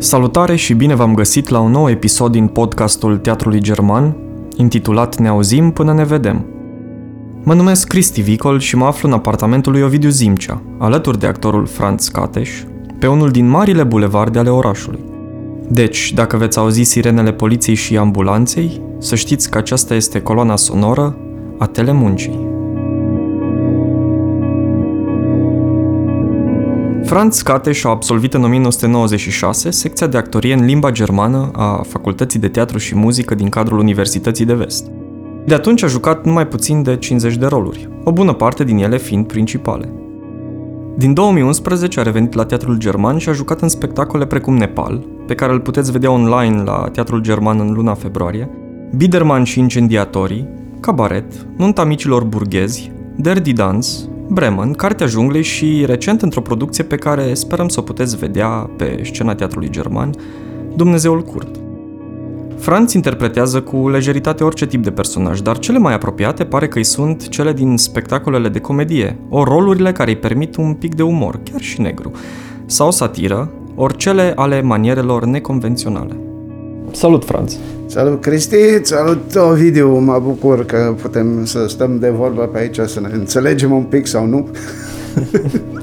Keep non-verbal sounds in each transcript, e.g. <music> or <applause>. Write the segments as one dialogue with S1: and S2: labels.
S1: Salutare și bine v-am găsit la un nou episod din podcastul Teatrului German, intitulat Ne auzim până ne vedem. Mă numesc Cristi Vicol și mă aflu în apartamentul lui Ovidiu Zimcea, alături de actorul Franz Cateș, pe unul din marile bulevarde ale orașului. Deci, dacă veți auzi sirenele poliției și ambulanței, să știți că aceasta este coloana sonoră a telemuncii. Franz Cateș a absolvit în 1996 secția de actorie în limba germană a Facultății de Teatru și Muzică din cadrul Universității de Vest. De atunci a jucat numai puțin de 50 de roluri, o bună parte din ele fiind principale. Din 2011 a revenit la Teatrul German și a jucat în spectacole precum Nepal, pe care îl puteți vedea online la Teatrul German în luna februarie, Biderman și Incendiatorii, Cabaret, Nunta micilor burghezi, Dirty Dance, Bremen, Cartea Junglei și recent într-o producție pe care sperăm să o puteți vedea pe scena teatrului german, Dumnezeul Curt. Franz interpretează cu lejeritate orice tip de personaj, dar cele mai apropiate pare că îi sunt cele din spectacolele de comedie, ori rolurile care îi permit un pic de umor, chiar și negru, sau satiră, ori cele ale manierelor neconvenționale. Salut, Franz!
S2: Salut, Cristi! Salut, Ovidiu! Mă bucur că putem să stăm de vorbă pe aici, să ne înțelegem un pic sau nu. <laughs>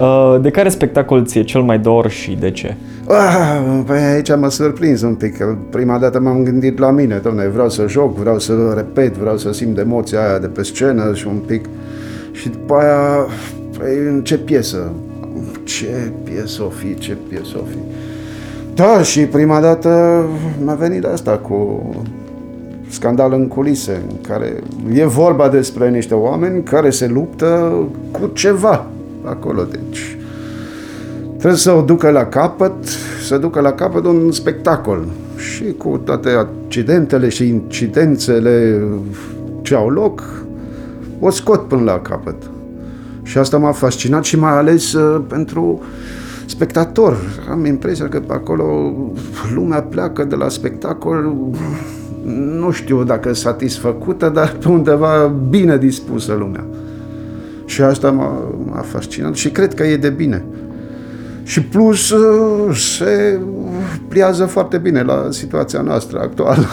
S1: Uh, de care spectacol ți-e cel mai dor și de ce?
S2: Ah, păi aici m-a surprins un pic. Prima dată m-am gândit la mine, domne, vreau să joc, vreau să repet, vreau să simt emoția aia de pe scenă și un pic. Și după aia, păi, ce piesă? Ce piesă o fi, ce piesă o fi. Da, și prima dată m-a venit asta cu scandal în culise, în care e vorba despre niște oameni care se luptă cu ceva acolo. Deci trebuie să o ducă la capăt, să ducă la capăt un spectacol. Și cu toate accidentele și incidențele ce au loc, o scot până la capăt. Și asta m-a fascinat și mai ales uh, pentru spectator. Am impresia că pe acolo lumea pleacă de la spectacol nu știu dacă satisfăcută, dar pe undeva bine dispusă lumea. Și asta m-a, m-a fascinat și cred că e de bine. Și plus se pliază foarte bine la situația noastră actuală.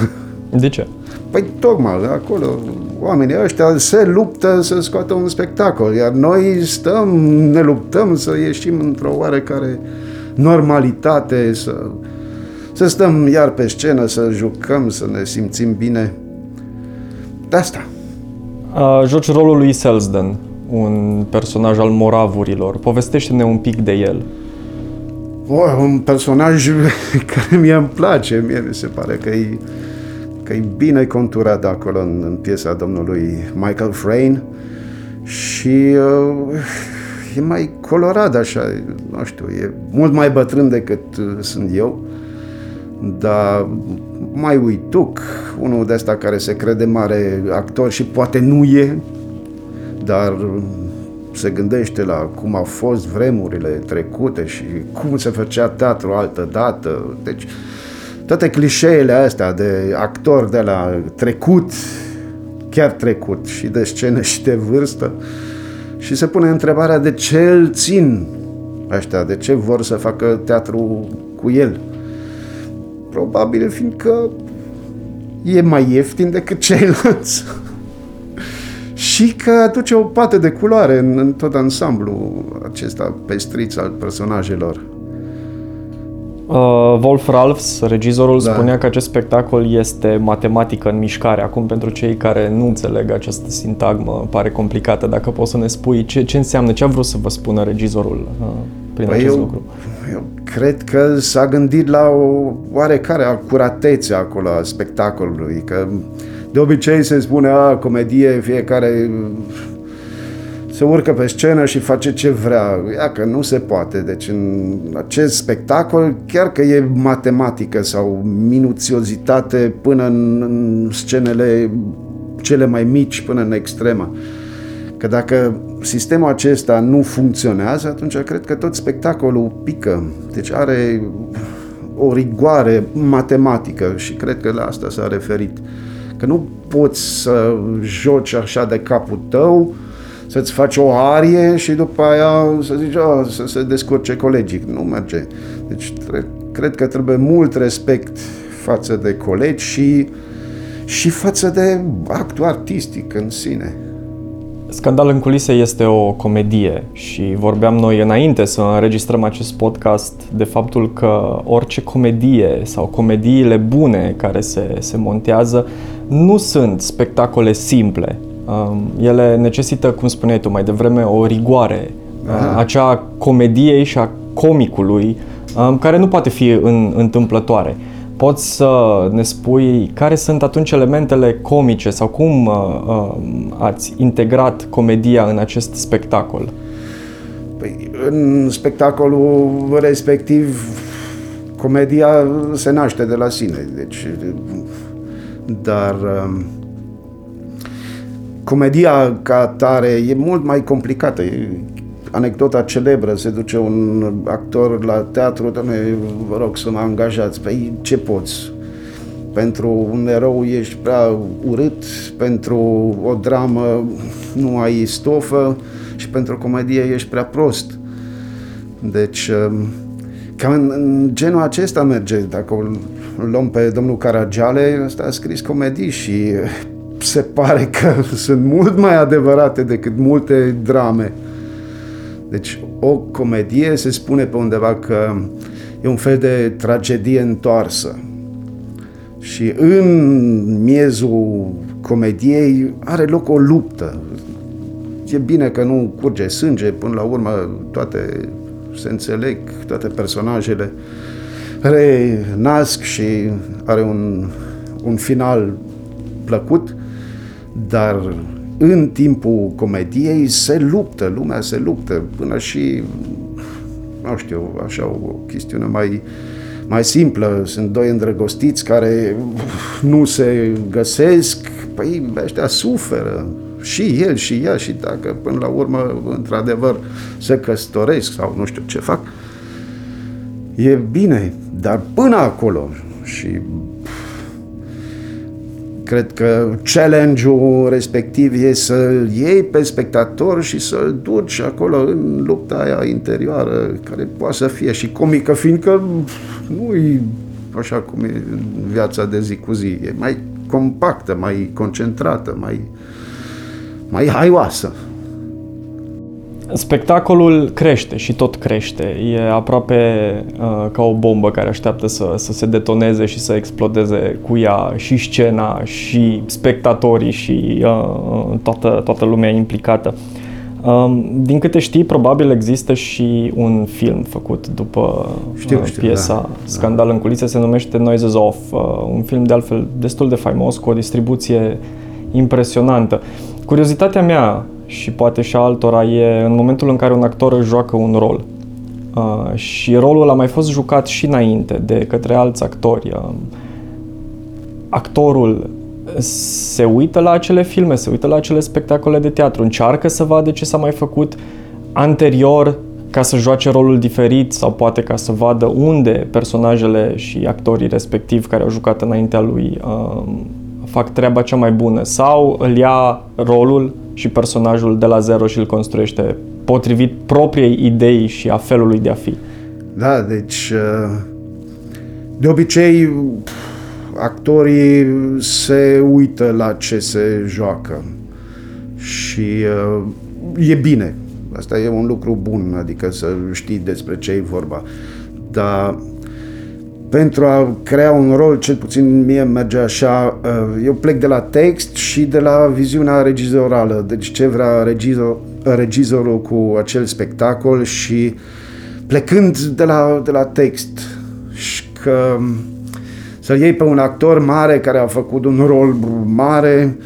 S1: De ce?
S2: Păi tocmai acolo oamenii ăștia se luptă să scoată un spectacol, iar noi stăm, ne luptăm să ieșim într-o oarecare normalitate, să, să stăm iar pe scenă, să jucăm, să ne simțim bine. De asta.
S1: Uh, joci rolul lui Selsden, un personaj al moravurilor. Povestește-ne un pic de el.
S2: O, un personaj <laughs> care mie îmi place, mie mi se pare că e că e bine conturat acolo în, în piesa domnului Michael Frayn și uh, e mai colorat așa, nu știu, e mult mai bătrân decât uh, sunt eu, dar mai uituc, unul de ăsta care se crede mare actor și poate nu e, dar se gândește la cum au fost vremurile trecute și cum se făcea teatru altă dată. Deci, uh, toate clișeele astea de actor de la trecut, chiar trecut, și de scenă și de vârstă, și se pune întrebarea de ce îl țin ăștia, de ce vor să facă teatru cu el. Probabil fiindcă e mai ieftin decât ceilalți <laughs> și că aduce o pată de culoare în, în tot ansamblu acesta pestriț al personajelor.
S1: Uh, Wolf Ralphs, regizorul, da. spunea că acest spectacol este matematică în mișcare. Acum, pentru cei care nu înțeleg această sintagmă, pare complicată. Dacă poți să ne spui ce, ce înseamnă, ce a vrut să vă spună regizorul uh, prin păi acest
S2: eu,
S1: lucru?
S2: Eu cred că s-a gândit la o oarecare acuratețe acolo a spectacolului, că de obicei se spune, a, comedie, fiecare se urcă pe scenă și face ce vrea. Ia că nu se poate. Deci în acest spectacol, chiar că e matematică sau minuțiozitate până în, în scenele cele mai mici, până în extremă. Că dacă sistemul acesta nu funcționează, atunci cred că tot spectacolul pică. Deci are o rigoare matematică și cred că la asta s-a referit. Că nu poți să joci așa de capul tău, să-ți faci o arie și după aia să zici, oh, să se descurce colegii. Nu merge. Deci cred că trebuie mult respect față de colegi și, și față de actul artistic în sine.
S1: Scandal în culise este o comedie și vorbeam noi înainte să înregistrăm acest podcast de faptul că orice comedie sau comediile bune care se, se montează nu sunt spectacole simple. Um, ele necesită, cum spuneai tu mai devreme, o rigoare, Aha. acea comediei și a comicului um, care nu poate fi în, întâmplătoare. Poți să ne spui care sunt atunci elementele comice sau cum uh, uh, ați integrat comedia în acest spectacol?
S2: Păi, în spectacolul respectiv, comedia se naște de la sine. Deci, dar uh, comedia ca tare e mult mai complicată. E anecdota celebră, se duce un actor la teatru, doamne, vă rog să mă angajați. Păi ce poți? Pentru un erou ești prea urât, pentru o dramă nu ai stofă și pentru o comedie ești prea prost. Deci, um, cam în genul acesta merge. Dacă îl luăm pe domnul Caragiale, ăsta a scris comedii și se pare că <laughs> sunt mult mai adevărate decât multe drame. Deci o comedie se spune pe undeva că e un fel de tragedie întoarsă. Și în miezul comediei are loc o luptă. E bine că nu curge sânge, până la urmă toate se înțeleg, toate personajele renasc și are un, un final plăcut, dar în timpul comediei se luptă, lumea se luptă, până și, nu știu, așa o chestiune mai, mai simplă. Sunt doi îndrăgostiți care nu se găsesc, păi ăștia suferă, și el și ea și dacă până la urmă într-adevăr se căsătoresc sau nu știu ce fac, e bine, dar până acolo și Cred că challenge-ul respectiv e să-l iei pe spectator și să-l duci acolo în lupta aia interioară, care poate să fie și comică, fiindcă nu e așa cum e în viața de zi cu zi, e mai compactă, mai concentrată, mai, mai haioasă.
S1: Spectacolul crește și tot crește. E aproape uh, ca o bombă care așteaptă să, să se detoneze și să explodeze cu ea și scena, și spectatorii, și uh, toată, toată lumea implicată. Um, din câte știi, probabil există și un film făcut după știu, uh, știu, piesa da, Scandal da. în culise, se numește Noises Off, uh, un film de altfel destul de faimos, cu o distribuție impresionantă. Curiozitatea mea și poate și altora e în momentul în care un actor își joacă un rol. Uh, și rolul a mai fost jucat și înainte de către alți actori. Uh, actorul se uită la acele filme, se uită la acele spectacole de teatru, încearcă să vadă ce s-a mai făcut anterior ca să joace rolul diferit sau poate ca să vadă unde personajele și actorii respectivi care au jucat înaintea lui uh, fac treaba cea mai bună sau îl ia rolul și personajul de la zero și îl construiește potrivit propriei idei și a felului de a fi.
S2: Da, deci uh, de obicei actorii se uită la ce se joacă și uh, e bine. Asta e un lucru bun, adică să știi despre ce e vorba. Dar pentru a crea un rol, cel puțin mie merge așa, uh, eu plec de la text și de la viziunea regizorală, deci ce vrea regizor, regizorul cu acel spectacol și plecând de la, de la text. Și că să-l iei pe un actor mare care a făcut un rol mare,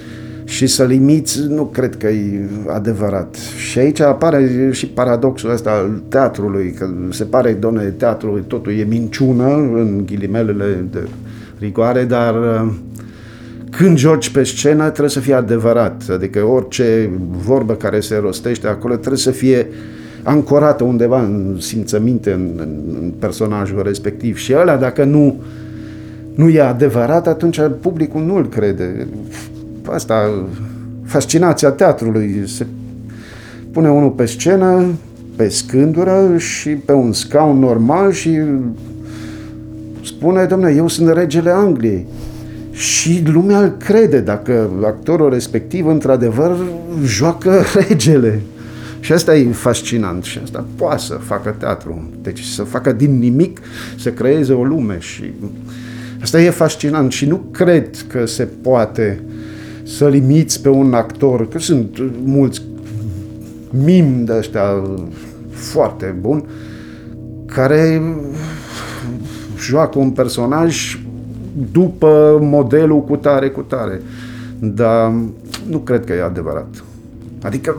S2: și să limiți, nu cred că e adevărat. Și aici apare și paradoxul ăsta al teatrului, că se pare, doamne, teatrul totul e minciună, în ghilimelele de rigoare, dar uh, când joci pe scenă trebuie să fie adevărat, adică orice vorbă care se rostește acolo trebuie să fie ancorată undeva în simțăminte, în, în, în personajul respectiv. Și ăla dacă nu nu e adevărat, atunci publicul nu-l crede asta, fascinația teatrului. Se pune unul pe scenă, pe scândură și pe un scaun normal și spune, domnule, eu sunt regele Angliei. Și lumea îl crede dacă actorul respectiv într-adevăr joacă <laughs> regele. Și asta e fascinant și asta poate să facă teatru. Deci să facă din nimic, să creeze o lume și asta e fascinant și nu cred că se poate să limiți pe un actor, că sunt mulți mim de ăștia foarte bun, care joacă un personaj după modelul cu tare, cu tare. Dar nu cred că e adevărat. Adică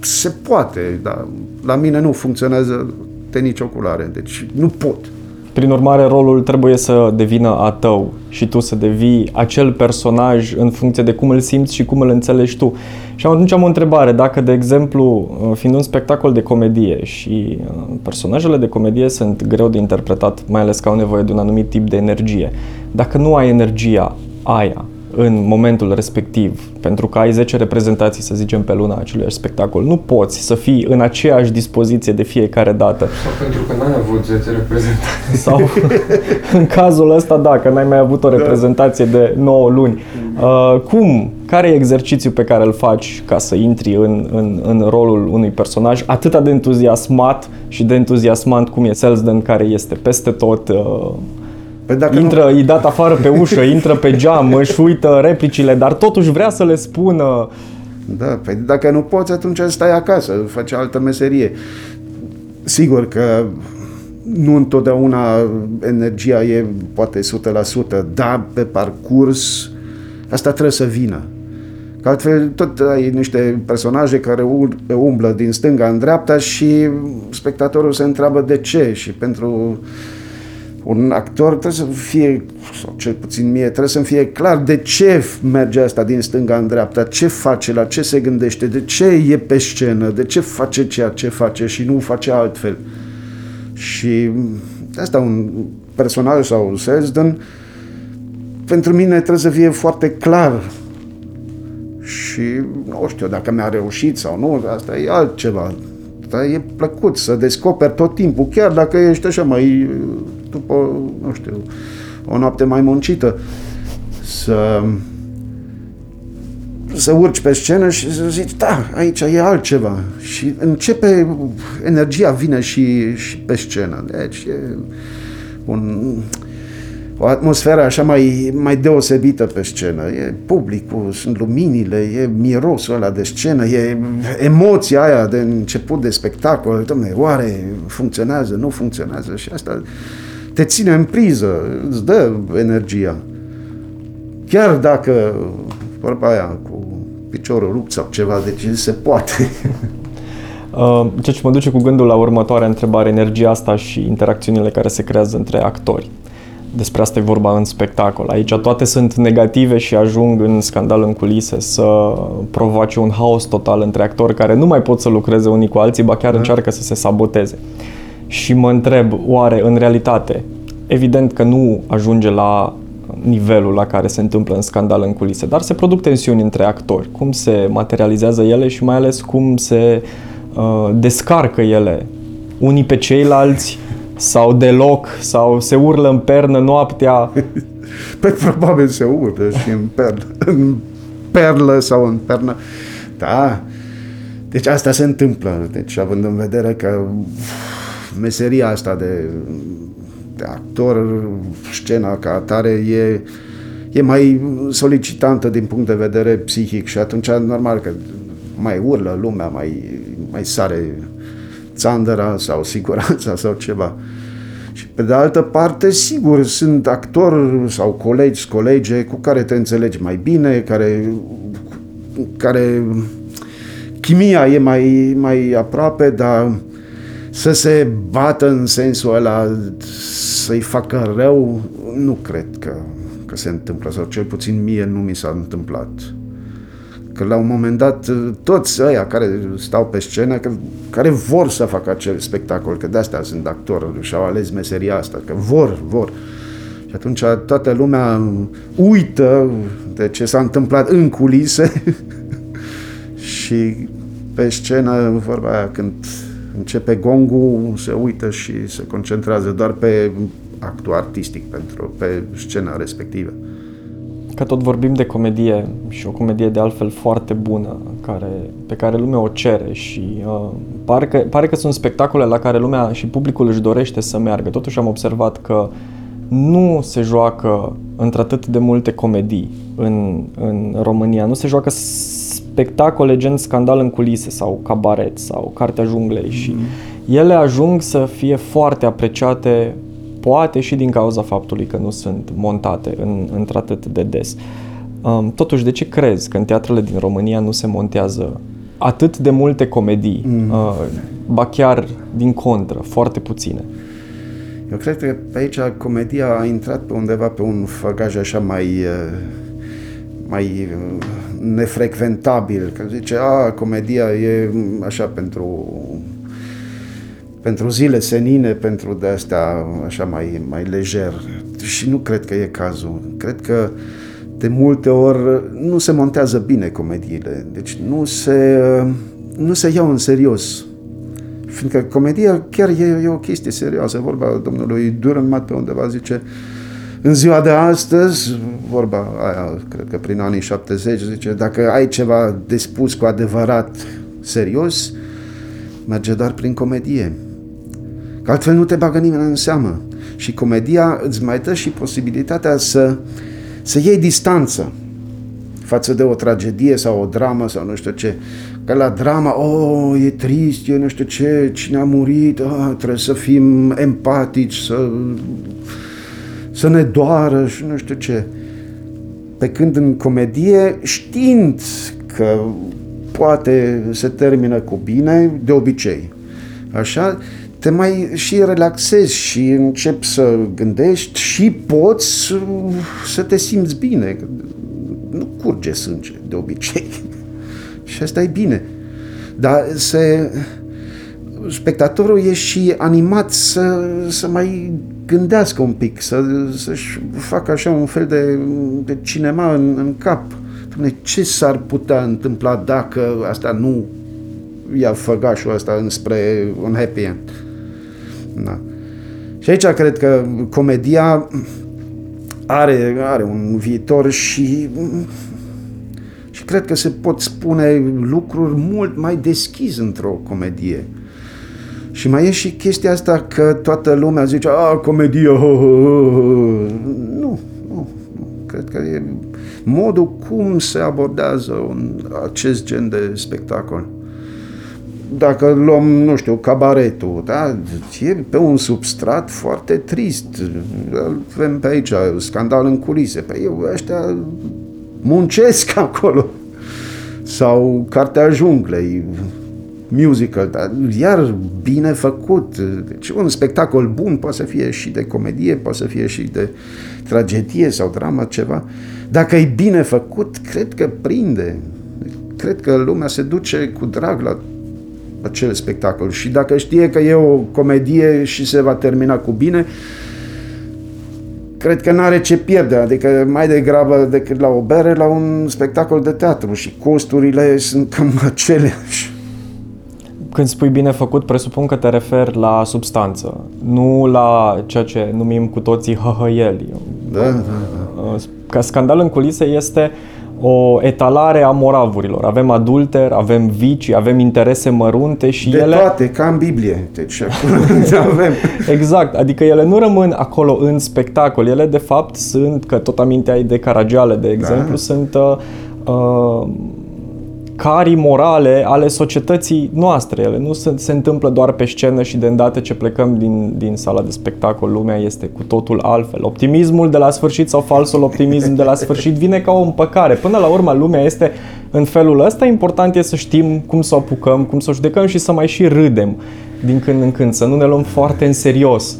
S2: se poate, dar la mine nu funcționează de nici oculare, deci nu pot.
S1: Prin urmare, rolul trebuie să devină a tău și tu să devii acel personaj în funcție de cum îl simți și cum îl înțelegi tu. Și atunci am o întrebare, dacă, de exemplu, fiind un spectacol de comedie și uh, personajele de comedie sunt greu de interpretat, mai ales că au nevoie de un anumit tip de energie, dacă nu ai energia aia în momentul respectiv, pentru că ai 10 reprezentații, să zicem, pe luna acelui spectacol, nu poți să fii în aceeași dispoziție de fiecare dată.
S3: Sau pentru că n-ai avut 10 reprezentații.
S1: Sau, <laughs> în cazul ăsta, da, că n-ai mai avut o da. reprezentație de 9 luni. Uh, cum? Care e exercițiul pe care îl faci ca să intri în, în, în rolul unui personaj atât de entuziasmat și de entuziasmant cum e Selsden, care este peste tot uh, Păi dacă intră, nu... e dat afară pe ușă, <laughs> intră pe geam, își uită replicile, dar totuși vrea să le spună.
S2: Da, păi dacă nu poți, atunci stai acasă, faci altă meserie. Sigur că nu întotdeauna energia e poate 100%, dar pe parcurs asta trebuie să vină. Că altfel tot ai niște personaje care umblă din stânga în dreapta și spectatorul se întreabă de ce și pentru un actor trebuie să fie, sau cel puțin mie, trebuie să-mi fie clar de ce merge asta din stânga în dreapta, ce face, la ce se gândește, de ce e pe scenă, de ce face ceea ce face și nu face altfel. Și asta un personaj sau Sesden, pentru mine trebuie să fie foarte clar și nu știu dacă mi-a reușit sau nu, asta e altceva. Dar e plăcut să descoperi tot timpul, chiar dacă ești așa mai după, nu știu, o noapte mai muncită, să să urci pe scenă și să zici, da, aici e altceva. Și începe, energia vine și, și pe scenă. Deci e un, o atmosferă așa mai, mai deosebită pe scenă. E publicul, sunt luminile, e mirosul ăla de scenă, e emoția aia de început de spectacol. Dom'le, oare funcționează, nu funcționează? Și asta te ține în priză, îți dă energia. Chiar dacă, vorba aia, cu piciorul rupt sau ceva, deci se poate. <laughs>
S1: Uh, ceea ce mă duce cu gândul la următoarea întrebare, energia asta și interacțiunile care se creează între actori. Despre asta e vorba în spectacol. Aici toate sunt negative și ajung în scandal în culise să provoace un haos total între actori care nu mai pot să lucreze unii cu alții, ba chiar da. încearcă să se saboteze. Și mă întreb, oare în realitate, evident că nu ajunge la nivelul la care se întâmplă în scandal în culise, dar se produc tensiuni între actori, cum se materializează ele și mai ales cum se uh, descarcă ele unii pe ceilalți sau deloc, sau se urlă în pernă noaptea. <laughs>
S2: Păi probabil se urlă și în perlă, în perlă sau în pernă. Da, deci asta se întâmplă. Deci având în vedere că meseria asta de, de actor, scena ca atare e, e mai solicitantă din punct de vedere psihic și atunci normal că mai urlă lumea, mai, mai sare țandăra sau siguranța sau ceva. Și pe de altă parte, sigur, sunt actori sau colegi, colege cu care te înțelegi mai bine, care, care chimia e mai, mai aproape, dar să se bată în sensul ăla, să-i facă rău, nu cred că, că se întâmplă, sau cel puțin mie nu mi s-a întâmplat. Că la un moment dat toți ăia care stau pe scenă, că, care vor să facă acel spectacol, că de-astea sunt actori și au ales meseria asta, că vor, vor. Și atunci toată lumea uită de ce s-a întâmplat în culise <laughs> și pe scenă, vorba aia, când începe gongul, se uită și se concentrează doar pe actul artistic pentru, pe scena respectivă.
S1: Că tot vorbim de comedie și o comedie de altfel foarte bună care, pe care lumea o cere și uh, pare, că, pare că sunt spectacole la care lumea și publicul își dorește să meargă. Totuși am observat că nu se joacă într-atât de multe comedii în, în România. Nu se joacă spectacole gen Scandal în culise sau Cabaret sau Cartea junglei mm-hmm. și ele ajung să fie foarte apreciate poate și din cauza faptului că nu sunt montate în, într-atât de des. Um, totuși, de ce crezi că în teatrele din România nu se montează atât de multe comedii, mm. uh, ba chiar din contră, foarte puține?
S2: Eu cred că pe aici comedia a intrat pe undeva pe un făgaj așa mai, uh, mai uh, nefrecventabil. Că zice, a, comedia e așa pentru pentru zile senine, pentru de astea așa mai, mai lejer. Și nu cred că e cazul. Cred că de multe ori nu se montează bine comediile. Deci nu se, nu se iau în serios. Fiindcă comedia chiar e, e o chestie serioasă. Vorba domnului Durenmat pe undeva zice în ziua de astăzi, vorba aia, cred că prin anii 70, zice, dacă ai ceva de spus cu adevărat serios, merge doar prin comedie. Că altfel nu te bagă nimeni în seamă. Și comedia îți mai dă și posibilitatea să, să iei distanță față de o tragedie sau o dramă sau nu știu ce. Că la drama, oh, e trist, e nu știu ce, cine a murit, oh, trebuie să fim empatici, să, să ne doară și nu știu ce. Pe când în comedie, știind că poate se termină cu bine, de obicei. Așa, te mai și relaxezi și începi să gândești și poți să te simți bine. Nu curge sânge de obicei. <laughs> și asta e bine. Dar se, spectatorul e și animat să, să mai gândească un pic, să, să-și facă așa un fel de, de cinema în, în cap. Ce s-ar putea întâmpla dacă asta nu ia făgașul ăsta înspre un happy end? Da. Și aici cred că comedia are, are un viitor și, și cred că se pot spune lucruri mult mai deschis într-o comedie. Și mai e și chestia asta că toată lumea zice, a, comedie, ho, ho, ho. Nu, nu, nu. Cred că e modul cum se abordează un, acest gen de spectacol dacă luăm, nu știu, cabaretul, da? e pe un substrat foarte trist. Avem pe aici scandal în culise. Păi eu, ăștia muncesc <laughs> acolo. Sau Cartea Junglei, musical, dar iar bine făcut. Deci un spectacol bun poate să fie și de comedie, poate să fie și de tragedie sau dramă, ceva. Dacă e bine făcut, cred că prinde. Cred că lumea se duce cu drag la acel spectacol. Și dacă știe că e o comedie și se va termina cu bine, cred că n-are ce pierde, adică mai degrabă decât la o bere, la un spectacol de teatru și costurile sunt cam <laughs> aceleași.
S1: Când spui bine făcut, presupun că te referi la substanță, nu la ceea ce numim cu toții hăhăieli.
S2: Da, da, da.
S1: Ca scandal în culise este o etalare a moravurilor. Avem adulter, avem vicii, avem interese mărunte și
S2: de
S1: ele...
S2: toate, ca în Biblie. Deci <laughs> <laughs> avem.
S1: exact, adică ele nu rămân acolo în spectacol, ele de fapt sunt, că tot aminteai de Caragiale, de exemplu, da. sunt uh, uh, carii morale ale societății noastre. Ele nu se, se întâmplă doar pe scenă și de îndată ce plecăm din, din sala de spectacol, lumea este cu totul altfel. Optimismul de la sfârșit sau falsul optimism de la sfârșit vine ca o împăcare. Până la urmă, lumea este în felul ăsta. Important e să știm cum să o apucăm, cum să o judecăm și să mai și râdem din când în când, să nu ne luăm foarte în serios.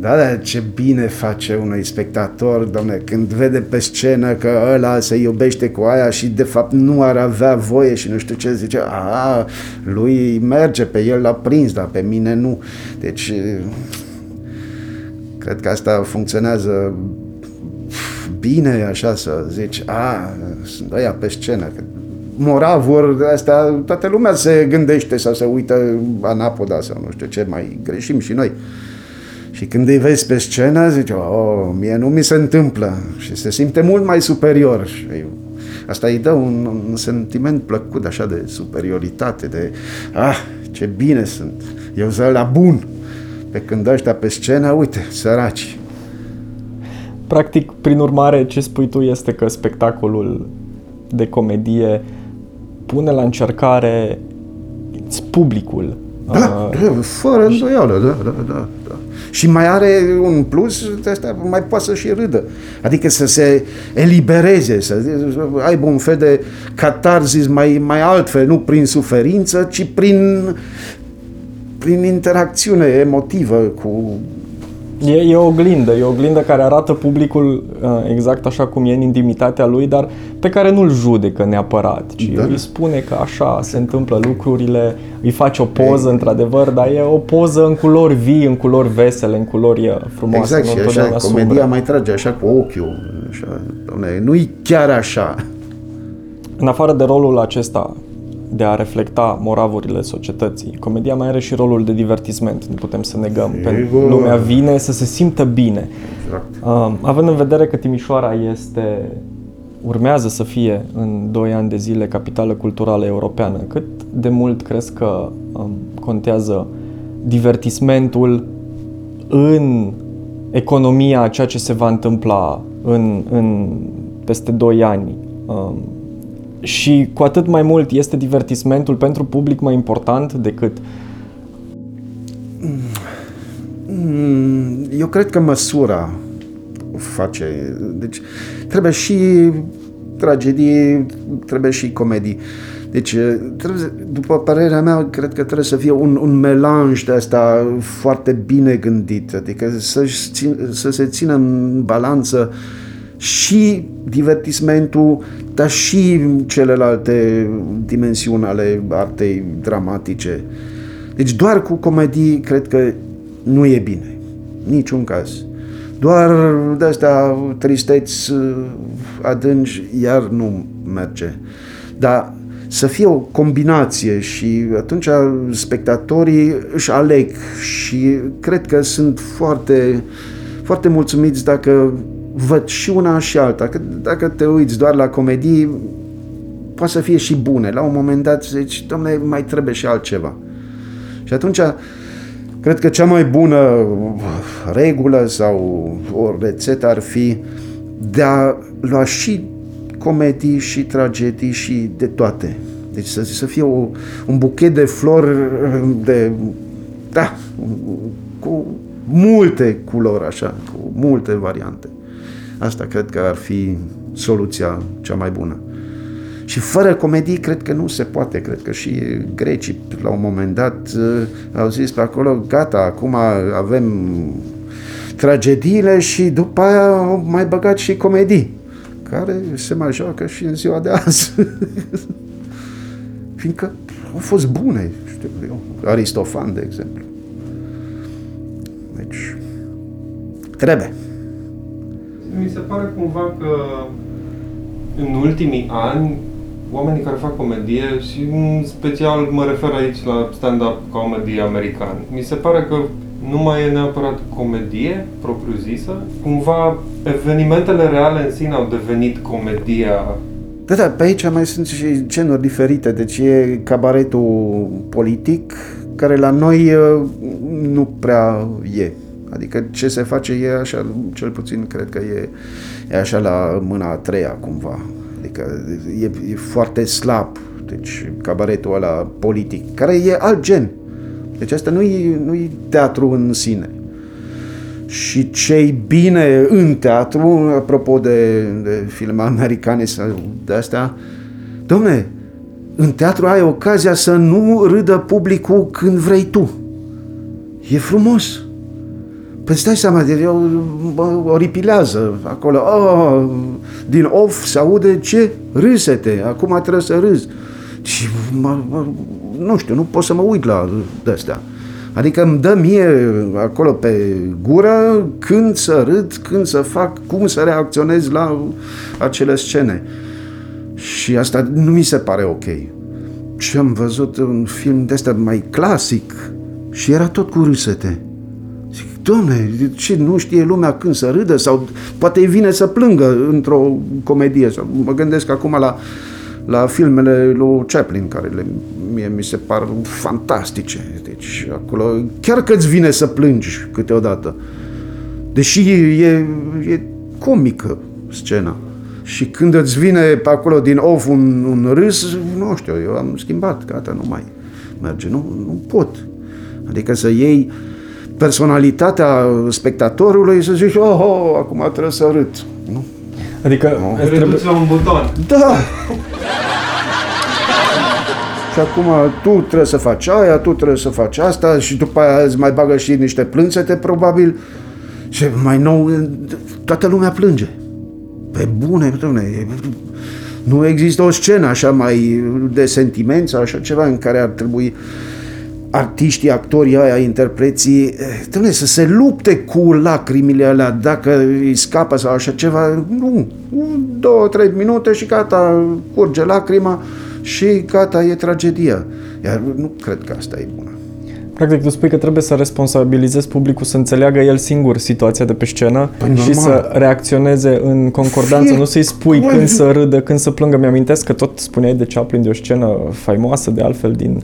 S2: Da, dar ce bine face unui spectator, domne, când vede pe scenă că ăla se iubește cu aia și de fapt nu ar avea voie și nu știu ce, zice, a, lui merge, pe el l-a prins, dar pe mine nu. Deci, cred că asta funcționează bine așa să zici, a, sunt ăia pe scenă, moravuri, astea, toată lumea se gândește sau se uită anapoda sau nu știu ce, mai greșim și noi. Și când îi vezi pe scenă, zici, oh, mie nu mi se întâmplă. Și se simte mult mai superior. Și asta îi dă un, un sentiment plăcut așa de superioritate, de, ah, ce bine sunt, eu sunt la bun. Pe când ăștia pe scenă, uite, săraci.
S1: Practic, prin urmare, ce spui tu este că spectacolul de comedie pune la încercare publicul.
S2: Da, uh, fără îndoială, da, da, da, da. Și mai are un plus, asta mai poate să și râdă. Adică să se elibereze, să aibă un fel de catarzis mai, mai altfel, nu prin suferință, ci prin, prin interacțiune emotivă cu
S1: E, e o oglindă, e o oglindă care arată publicul uh, exact așa cum e în intimitatea lui, dar pe care nu-l judecă neapărat, ci da. îi spune că așa se întâmplă lucrurile, îi face o poză Ei. într-adevăr, dar e o poză în culori vii, în culori vesele, în culori frumoase.
S2: Exact, și așa, comedia sumbre. mai trage așa cu ochiul, așa, nu e chiar așa.
S1: În afară de rolul acesta de a reflecta moravurile societății. Comedia mai are și rolul de divertisment, nu putem să negăm. Pentru lumea vine să se simtă bine. Exact. Uh, având în vedere că Timișoara este urmează să fie în 2 ani de zile capitală culturală europeană, cât de mult crezi că um, contează divertismentul în economia a ceea ce se va întâmpla în, în peste 2 ani? Um, și cu atât mai mult este divertismentul pentru public mai important decât
S2: mm, eu cred că măsura face. Deci trebuie și tragedii, trebuie și comedii. Deci, trebuie, după părerea mea, cred că trebuie să fie un, un melanj de asta foarte bine gândit, adică să, să se țină în balanță și divertismentul, dar și celelalte dimensiuni ale artei dramatice. Deci doar cu comedii cred că nu e bine. Niciun caz. Doar de astea tristeți adânci, iar nu merge. Dar să fie o combinație și atunci spectatorii își aleg și cred că sunt foarte, foarte mulțumiți dacă văd și una și alta. Că dacă te uiți doar la comedii, poate să fie și bune. La un moment dat zici, domne, mai trebuie și altceva. Și atunci, cred că cea mai bună regulă sau o rețetă ar fi de a lua și comedii și tragedii și de toate. Deci să, să fie o, un buchet de flori de, da, cu multe culori așa, cu multe variante. Asta cred că ar fi soluția cea mai bună. Și fără comedii cred că nu se poate. Cred că și grecii la un moment dat uh, au zis pe acolo, gata, acum avem tragediile și după aia au mai băgat și comedii care se mai joacă și în ziua de azi. <laughs> Fiindcă au fost bune, știu eu, Aristofan, de exemplu. Deci, trebuie
S3: mi se pare cumva că în ultimii ani oamenii care fac comedie și în special mă refer aici la stand-up comedy american, mi se pare că nu mai e neapărat comedie propriu-zisă, cumva evenimentele reale în sine au devenit comedia
S2: da, da, pe aici mai sunt și genuri diferite. Deci e cabaretul politic, care la noi uh, nu prea e. Adică ce se face e așa, cel puțin cred că e, e așa la mâna a treia cumva. Adică e, e foarte slab. Deci cabaretul ăla politic, care e alt gen. Deci asta nu e, nu e teatru în sine. Și ce bine în teatru, apropo de, de filme americane sau de astea, domne, în teatru ai ocazia să nu râdă publicul când vrei tu. E frumos. Păi stai seama, de eu oripilează acolo. Oh, din off se aude ce? Râsete, acum trebuie să râzi. Și mă, mă, nu știu, nu pot să mă uit la de-astea. Adică îmi dă mie acolo pe gură când să râd, când să fac, cum să reacționez la acele scene. Și asta nu mi se pare ok. Și am văzut un film de ăsta mai clasic și era tot cu râsete. Zic, Domne, ce nu știe lumea când să râdă sau poate îi vine să plângă într-o comedie. Sau mă gândesc acum la, la filmele lui Chaplin, care le, mie mi se par fantastice. Deci acolo chiar că îți vine să plângi câteodată. Deși e, e comică scena. Și când îți vine pe acolo din off un, un râs, nu știu, eu am schimbat, gata, nu mai merge, nu, nu pot. Adică să iei personalitatea spectatorului să zici, oh, oh acum trebuie să râd. Nu?
S1: Adică
S3: no. trebuie... la un buton.
S2: Da! și acum tu trebuie să faci aia, tu trebuie să faci asta și după aia îți mai bagă și niște plânțete probabil și mai nou toată lumea plânge. Pe bune, domne, nu există o scenă așa mai de sentiment sau așa ceva în care ar trebui artiștii, actorii aia, interpreții, domne, să se lupte cu lacrimile alea dacă îi scapă sau așa ceva. Nu, două, trei minute și gata, curge lacrima și gata, e tragedia. Iar nu cred că asta e bună.
S1: Practic, tu spui că trebuie să responsabilizezi publicul să înțeleagă el singur situația de pe scenă păi și normal. să reacționeze în concordanță, Fie... nu să-i spui când să râdă, când să plângă. Mi-amintesc că tot spuneai de Chaplin de o scenă faimoasă, de altfel, din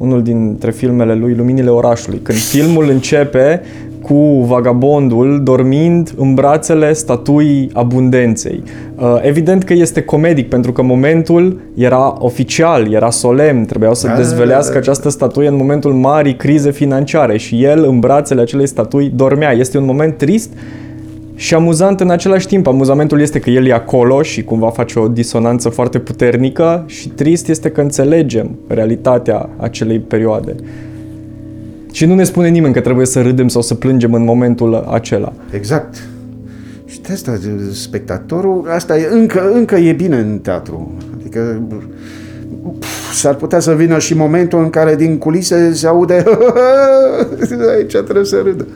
S1: unul dintre filmele lui, Luminile orașului. Când filmul începe cu vagabondul dormind în brațele statuii abundenței. Uh, evident că este comedic, pentru că momentul era oficial, era solemn, trebuiau să da, dezvelească da, da, da. această statuie în momentul marii crize financiare și el în brațele acelei statui dormea. Este un moment trist și amuzant în același timp. Amuzamentul este că el e acolo și cumva face o disonanță foarte puternică și trist este că înțelegem realitatea acelei perioade. Și nu ne spune nimeni că trebuie să râdem sau să plângem în momentul acela.
S2: Exact. Și de asta, spectatorul, asta e, încă, încă e bine în teatru. Adică s-ar putea să vină și momentul în care din culise se aude <laughs> aici trebuie să râdă.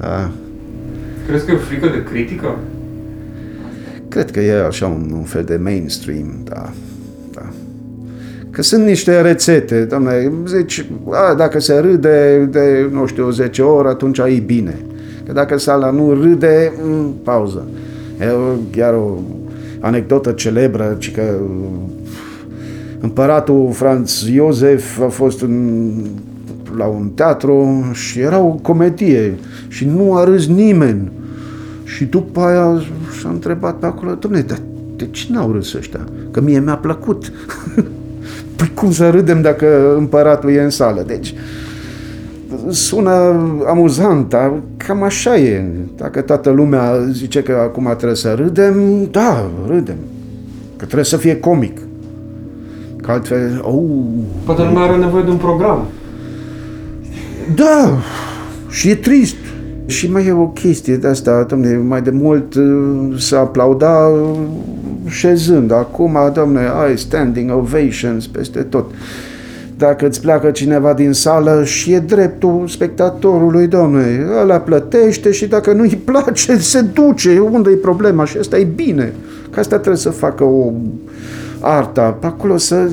S3: Da. Crezi că e frică de critică?
S2: Cred că e așa un, un fel de mainstream, da. da. Că sunt niște rețete, doamne, zici, a, dacă se râde de, nu știu, 10 ore, atunci e bine. Că dacă sala nu râde, m- mm, pauză. E chiar o anecdotă celebră, ci că împăratul Franz Iosef a fost în, la un teatru și era o comedie și nu a râs nimeni. Și după aia s-a întrebat pe acolo, domne, dar de ce n-au râs ăștia? Că mie mi-a plăcut. <laughs> păi cum să râdem dacă împăratul e în sală? Deci, sună amuzant, dar cam așa e. Dacă toată lumea zice că acum trebuie să râdem, da, râdem. Că trebuie să fie comic. Că altfel, oh,
S3: Poate lumea are nevoie de un program.
S2: Da, și e trist. Și mai e o chestie de asta, domne, mai de mult uh, să aplauda uh, șezând. Acum, domne, ai standing ovations peste tot. Dacă îți pleacă cineva din sală și e dreptul spectatorului, domne, ăla plătește și dacă nu-i place, se duce. Unde e problema? Și asta e bine. Că asta trebuie să facă o arta, pe acolo să,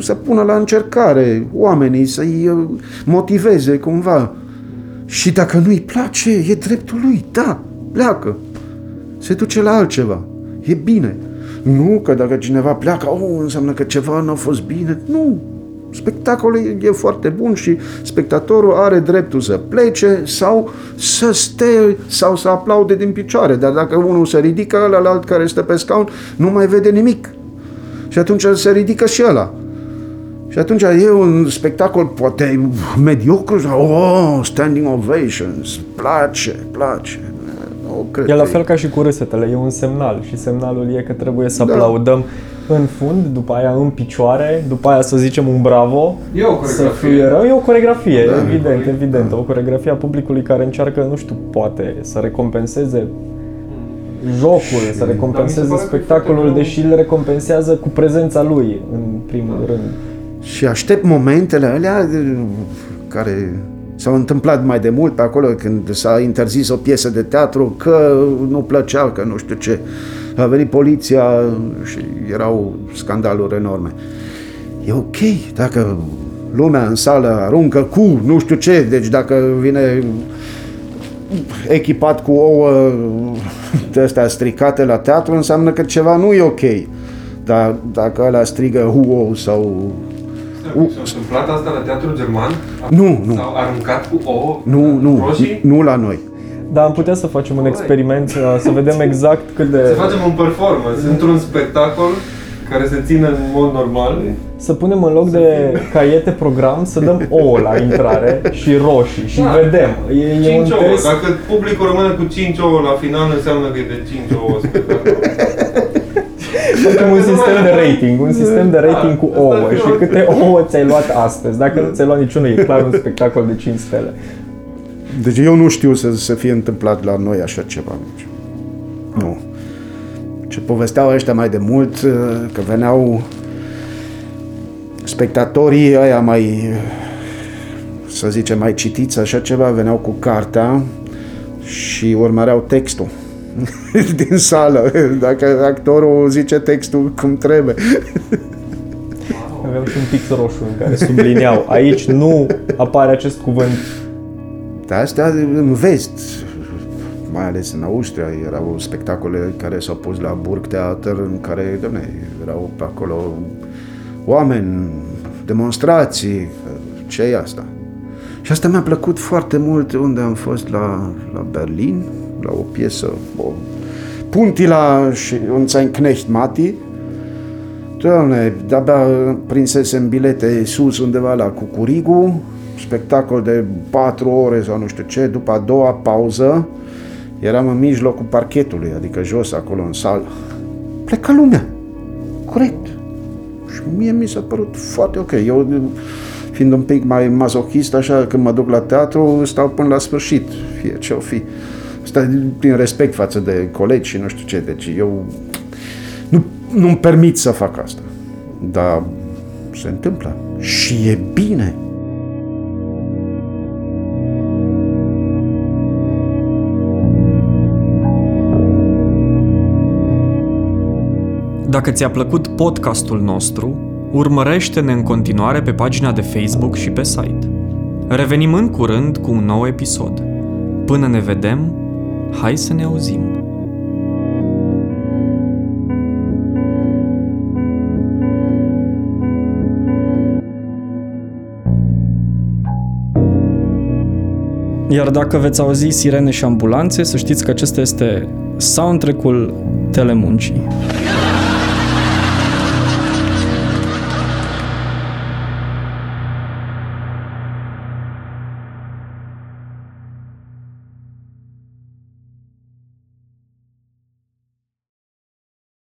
S2: să pună la încercare oamenii, să-i uh, motiveze cumva. Și dacă nu-i place, e dreptul lui, da, pleacă. Se duce la altceva. E bine. Nu că dacă cineva pleacă, oh, înseamnă că ceva nu a fost bine. Nu. Spectacolul e foarte bun și spectatorul are dreptul să plece sau să stea sau să aplaude din picioare. Dar dacă unul se ridică, ăla alt care stă pe scaun nu mai vede nimic. Și atunci se ridică și ăla. Și atunci e un spectacol poate mediocru sau oh, standing ovations, place, place.
S1: Nu cred e la fel ca și cu râsetele, e un semnal și semnalul e că trebuie să da. aplaudăm în fund, după aia în picioare, după aia să zicem un bravo.
S3: E o coregrafie. Să fie
S1: rău, e o coregrafie, da, evident, e evident. Da. O coregrafie a publicului care încearcă, nu știu, poate să recompenseze jocul, să recompenseze spectacolul, deși îl recompensează cu prezența lui, în primul rând.
S2: Și aștept momentele alea care s-au întâmplat mai de mult pe acolo când s-a interzis o piesă de teatru că nu plăcea, că nu știu ce. A venit poliția și erau scandaluri enorme. E ok dacă lumea în sală aruncă cu nu știu ce, deci dacă vine echipat cu ouă de astea stricate la teatru, înseamnă că ceva nu e ok. Dar dacă ăla strigă huo sau...
S3: S-a întâmplat asta la teatru german?
S2: Nu, nu.
S3: S-au aruncat cu ouă
S2: Nu, nu,
S3: roșii?
S2: nu la noi.
S1: Dar am putea să facem un experiment, uh, să vedem exact cât de...
S3: Să facem un performance într-un spectacol care se ține în mod normal.
S1: Să punem în loc de caiete program, să dăm ouă la intrare și roșii și
S3: Da.
S1: vedem. E, e un
S3: 5 ouă.
S1: test.
S3: Dacă publicul rămâne cu 5 ouă la final, înseamnă că e de 5 ouă spectacol.
S1: Facem un sistem de rating, un sistem de rating cu
S3: Asta
S1: ouă
S3: ar fi
S1: și
S3: ok.
S1: câte ouă ți-ai luat astăzi. Dacă nu ți-ai luat niciunul, e clar un spectacol de 5 stele.
S2: Deci eu nu știu să se fie întâmplat la noi așa ceva. Deci, nu. Ce povesteau ăștia mai de mult, uh, că veneau spectatorii ăia mai, să zicem, mai citiți așa ceva, veneau cu cartea și urmăreau textul <laughs> din sală, dacă actorul zice textul cum trebuie.
S1: Aveam și un pix roșu în care subliniau. Aici nu apare acest cuvânt.
S2: Dar astea în vest, mai ales în Austria, erau spectacole care s-au pus la Burgtheater, în care, domne, erau pe acolo oameni, demonstrații, ce e asta? Și asta mi-a plăcut foarte mult unde am fost la, la Berlin, la o piesă, o, Puntila și un Knecht Mati, Doamne, de-abia prinsesem bilete sus undeva la Cucurigu, spectacol de 4 ore sau nu știu ce, după a doua pauză, eram în mijlocul parchetului, adică jos acolo în sală. Pleca lumea. Corect. Și mie mi s-a părut foarte ok. Eu, fiind un pic mai masochist, așa, când mă duc la teatru, stau până la sfârșit, fie ce o fi. Asta prin respect față de colegi și nu știu ce. Deci eu nu, nu-mi permit să fac asta. Dar se întâmplă. Și e bine.
S1: Dacă ți-a plăcut podcastul nostru, urmărește-ne în continuare pe pagina de Facebook și pe site. Revenim în curând cu un nou episod. Până ne vedem, hai să ne auzim! Iar dacă veți auzi sirene și ambulanțe, să știți că acesta este soundtrack-ul telemuncii.